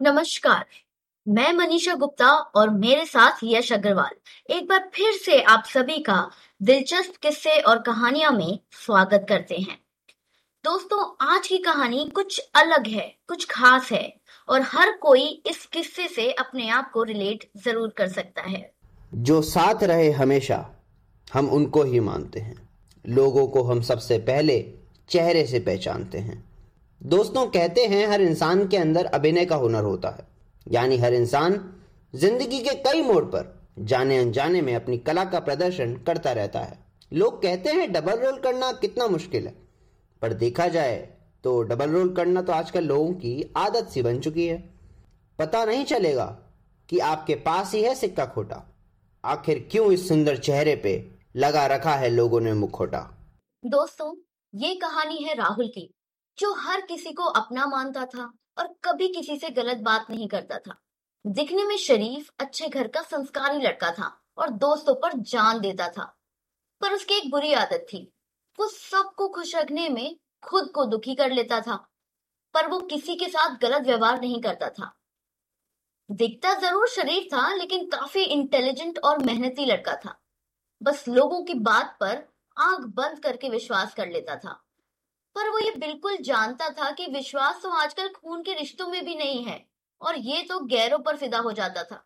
नमस्कार, मैं मनीषा गुप्ता और मेरे साथ यश अग्रवाल। एक बार फिर से आप सभी का दिलचस्प किस्से और कहानियाँ में स्वागत करते हैं। दोस्तों, आज की कहानी कुछ अलग है, कुछ खास है और हर कोई इस किस्से से अपने आप को रिलेट ज़रूर कर सकता है। जो साथ रहे हमेशा, हम उनको ही मानते हैं। लोगों को हम सबसे पहले चेहरे से पहचानते हैं। दोस्तों कहते हैं हर इंसान के अंदर अभिनय का हुनर होता है। यानी हर इंसान ज़िंदगी के कई मोड़ पर जाने अनजाने में अपनी कला का प्रदर्शन करता रहता है। लोग कहते हैं डबल रोल करना कितना मुश्किल है, पर देखा जाए तो डबल रोल करना तो आजकल लोगों की आदत सी बन चुकी है। पता नहीं चलेगा कि आपके पास ही है सिक्का खोटा। आखिर क्यों इस सुंदर चेहरे पे लगा रखा है लोगों ने मुखोटा दोस्तों, ये कहानी है राहुल की। जो हर किसी को अपना मानता था और कभी किसी से गलत बात नहीं करता था। दिखने में शरीफ, अच्छे घर का संस्कारी लड़का था और दोस्तों पर जान देता था। पर उसकी एक बुरी आदत थी। वो सबको खुश रखने में खुद को दुखी कर लेता था, पर वो किसी के साथ गलत व्यवहार नहीं करता था। दिखता ज़रूर शरीफ था, लेकिन काफ़ी इंटेलिजेंट और मेहनती लड़का था। बस लोगों की बात पर आँख बंद करके विश्वास कर लेता था। पर वो ये बिल्कुल जानता था कि विश्वास तो आजकल खून के रिश्तों में भी नहीं है, और ये तो गैरों पर फिदा हो जाता था।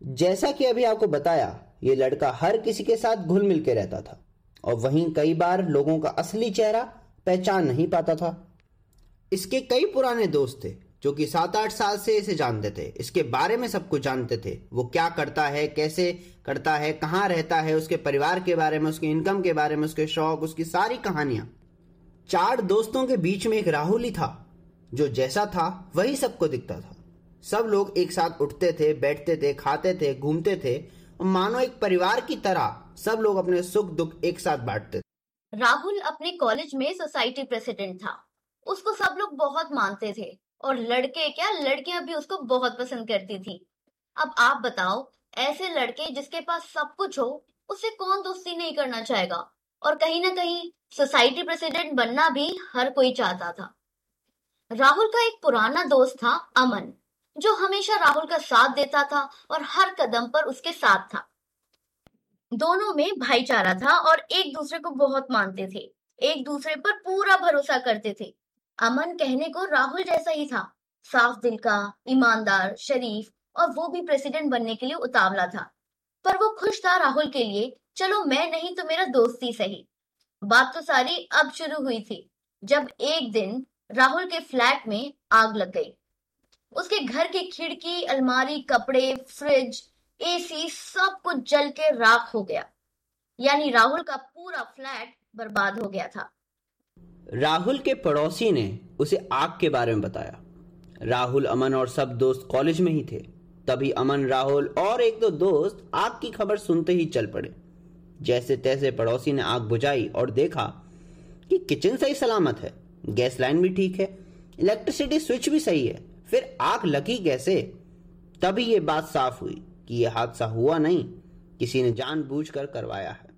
जैसा कि अभी आपको बताया, ये लड़का हर किसी के साथ घुल मिल के रहता था, और वहीं कई बार लोगों का असली चेहरा पहचान नहीं पाता था। इसके कई पुराने दोस्त थे, जो कि सात आठ साल से इसे जानते थे। इसके बारे में सब कुछ जानते थे। वो क्या करता है, कैसे करता है, कहाँ रहता है, उसके परिवार के बारे में, उसके इनकम के बारे में, उसके शौक, उसकी सारी कहानियाँ। चार दोस्तों के बीच में एक राहुल ही था, जो जैसा था, वही सबको दिखता था। सब लोग एक साथ उठते थे, बैठते थे, खाते थे, घूमते थे। और मानो एक परिवार की तरह सब लोग अपने सुख दुख एक साथ बांटते थे। राहुल अपने कॉलेज में सोसाइटी प्रेसिडेंट था। उसको सब लोग बहुत मानते थे, और लड़के क्या, लड़कियाँ भी उसको बहुत पसंद करती थी। अब आप बताओ, ऐसे लड़के जिसके पास सब कुछ हो, उसे कौन दोस्ती नहीं करना चाहेगा? और कहीं ना कहीं सोसाइटी प्रेसिडेंट बनना भी हर कोई चाहता था। राहुल का एक पुराना दोस्त था, अमन, जो हमेशा राहुल का साथ देता था और हर कदम पर उसके साथ था। दोनों में भाईचारा था और एक दूसरे को बहुत मानते थे, एक दूसरे पर पूरा भरोसा करते थे। अमन कहने को राहुल जैसा ही था, साफ़ दिल का, ईमानदार, शरीफ और वो भी प्रेसिडेंट बनने के लिए उतावला था। पर वो खुश था राहुल के लिए चलो मैं नहीं तो मेरा दोस्त ही सही। बात तो सारी अब शुरू हुई थी, जब एक दिन राहुल के फ्लैट में आग लग गई। उसके घर की खिड़की, अलमारी, कपड़े, फ्रिज, एसी सब कुछ जल के राख हो गया। यानी राहुल का पूरा फ्लैट बर्बाद हो गया था। राहुल के पड़ोसी ने उसे आग के बारे में बताया। राहुल, अमन और सब दोस्त कॉलेज में ही थे। तभी अमन, राहुल और एक दो दोस्त आग की खबर सुनते ही चल पड़े। जैसे तैसे पड़ोसी ने आग बुझाई और देखा कि किचन सही सलामत है, गैस लाइन भी ठीक है, इलेक्ट्रिसिटी स्विच भी सही है, फिर आग लगी कैसे? तभी ये बात साफ़ हुई कि यह हादसा हुआ नहीं, किसी ने जानबूझकर करवाया है।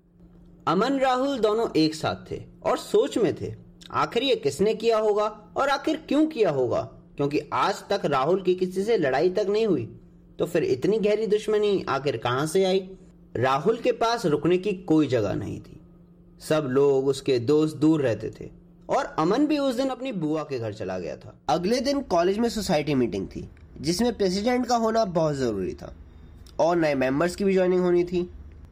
अमन, राहुल दोनों एक साथ थे और सोच में थे, आखिर ये किसने किया होगा और आखिर क्यों किया होगा? क्योंकि आज तक राहुल की किसी से लड़ाई तक नहीं हुई तो फिर इतनी गहरी दुश्मनी आखिर कहाँ से आई? राहुल के पास रुकने की कोई जगह नहीं थी। सब लोग उसके दोस्त दूर रहते थे और अमन भी उस दिन अपनी बुआ के घर चला गया था। अगले दिन कॉलेज में सोसाइटी मीटिंग थी, जिसमें प्रेसिडेंट का होना बहुत ज़रूरी था और नए मेंबर्स की भी ज्वाइनिंग होनी थी।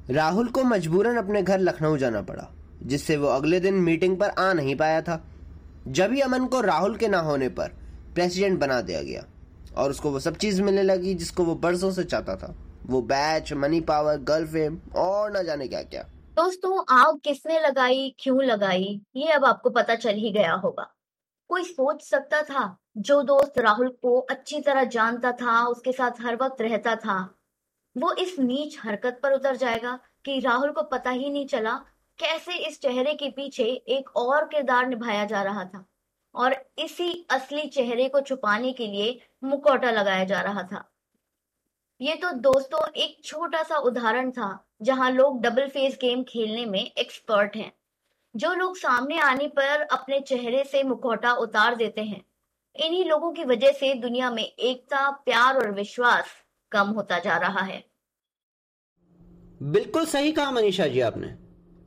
राहुल को मजबूरन अपने घर लखनऊ जाना पड़ा, जिससे वो अगले दिन मीटिंग पर आ नहीं पाया था। जब ही अमन को राहुल के ना होने पर प्रेसिडेंट बना दिया गया और उसको वो सब चीज़ मिलने लगी जिसको वो बरसों से चाहता था। वो बैच मनी पावर गर्लफ्रेंड और न जाने क्या क्या दोस्तों, आग किसने लगाई, क्यों लगाई, ये अब आपको पता चल ही गया होगा। कोई सोच सकता था, जो दोस्त राहुल को अच्छी तरह जानता था, उसके साथ हर वक्त रहता था। वो इस नीच हरकत पर उतर जाएगा कि राहुल को पता ही नहीं चला कैसे इस चेहरे के पीछे एक और किरदार निभाया जा रहा था। और इसी असली चेहरे को छुपाने के लिए मुखौटा लगाया जा रहा था। ये तो दोस्तों एक छोटा सा उदाहरण था, जहाँ लोग डबल फेस गेम खेलने में एक्सपर्ट हैं। जो लोग सामने आने पर अपने चेहरे से मुखौटा उतार देते हैं। इन्हीं लोगों की वजह से दुनिया में एकता, प्यार और विश्वास कम होता जा रहा है। बिल्कुल सही कहा मनीषा जी आपने।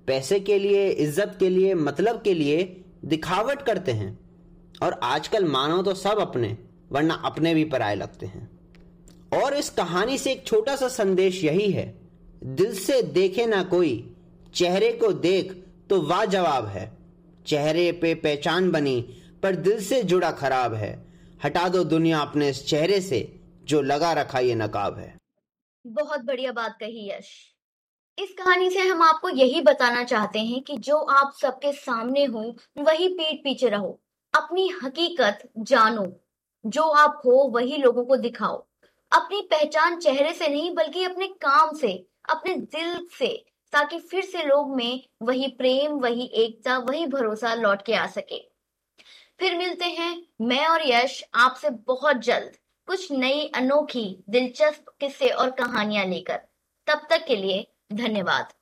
पैसे के लिए, इज़्ज़त के लिए मतलब के लिए दिखावट करते हैं। और आजकल मानो तो सब अपने, वरना अपने भी पराए लगते हैं। और इस कहानी से एक छोटा सा संदेश यही है। दिल से देखे ना कोई, चेहरे को देख तो वाह जवाब है। चेहरे पे पहचान बनी, पर दिल से जुड़ा खराब है। हटा दो दुनिया अपने इस चेहरे से, जो लगा रखा ये नकाब है। बहुत बढ़िया बात कही यश। इस कहानी से हम आपको यही बताना चाहते हैं कि जो आप सबके सामने हो, वही पीठ पीछे रहो। अपनी हकीकत जानो। जो आप हो, वही लोगों को दिखाओ। अपनी पहचान चेहरे से नहीं, बल्कि अपने काम से, अपने दिल से, ताकि फिर से लोग में वही प्रेम, वही एकता, वही भरोसा लौट के आ सके। फिर मिलते हैं मैं और यश आपसे बहुत जल्द, कुछ नई अनोखी, दिलचस्प किस्से और कहानियाँ लेकर। तब तक के लिए धन्यवाद।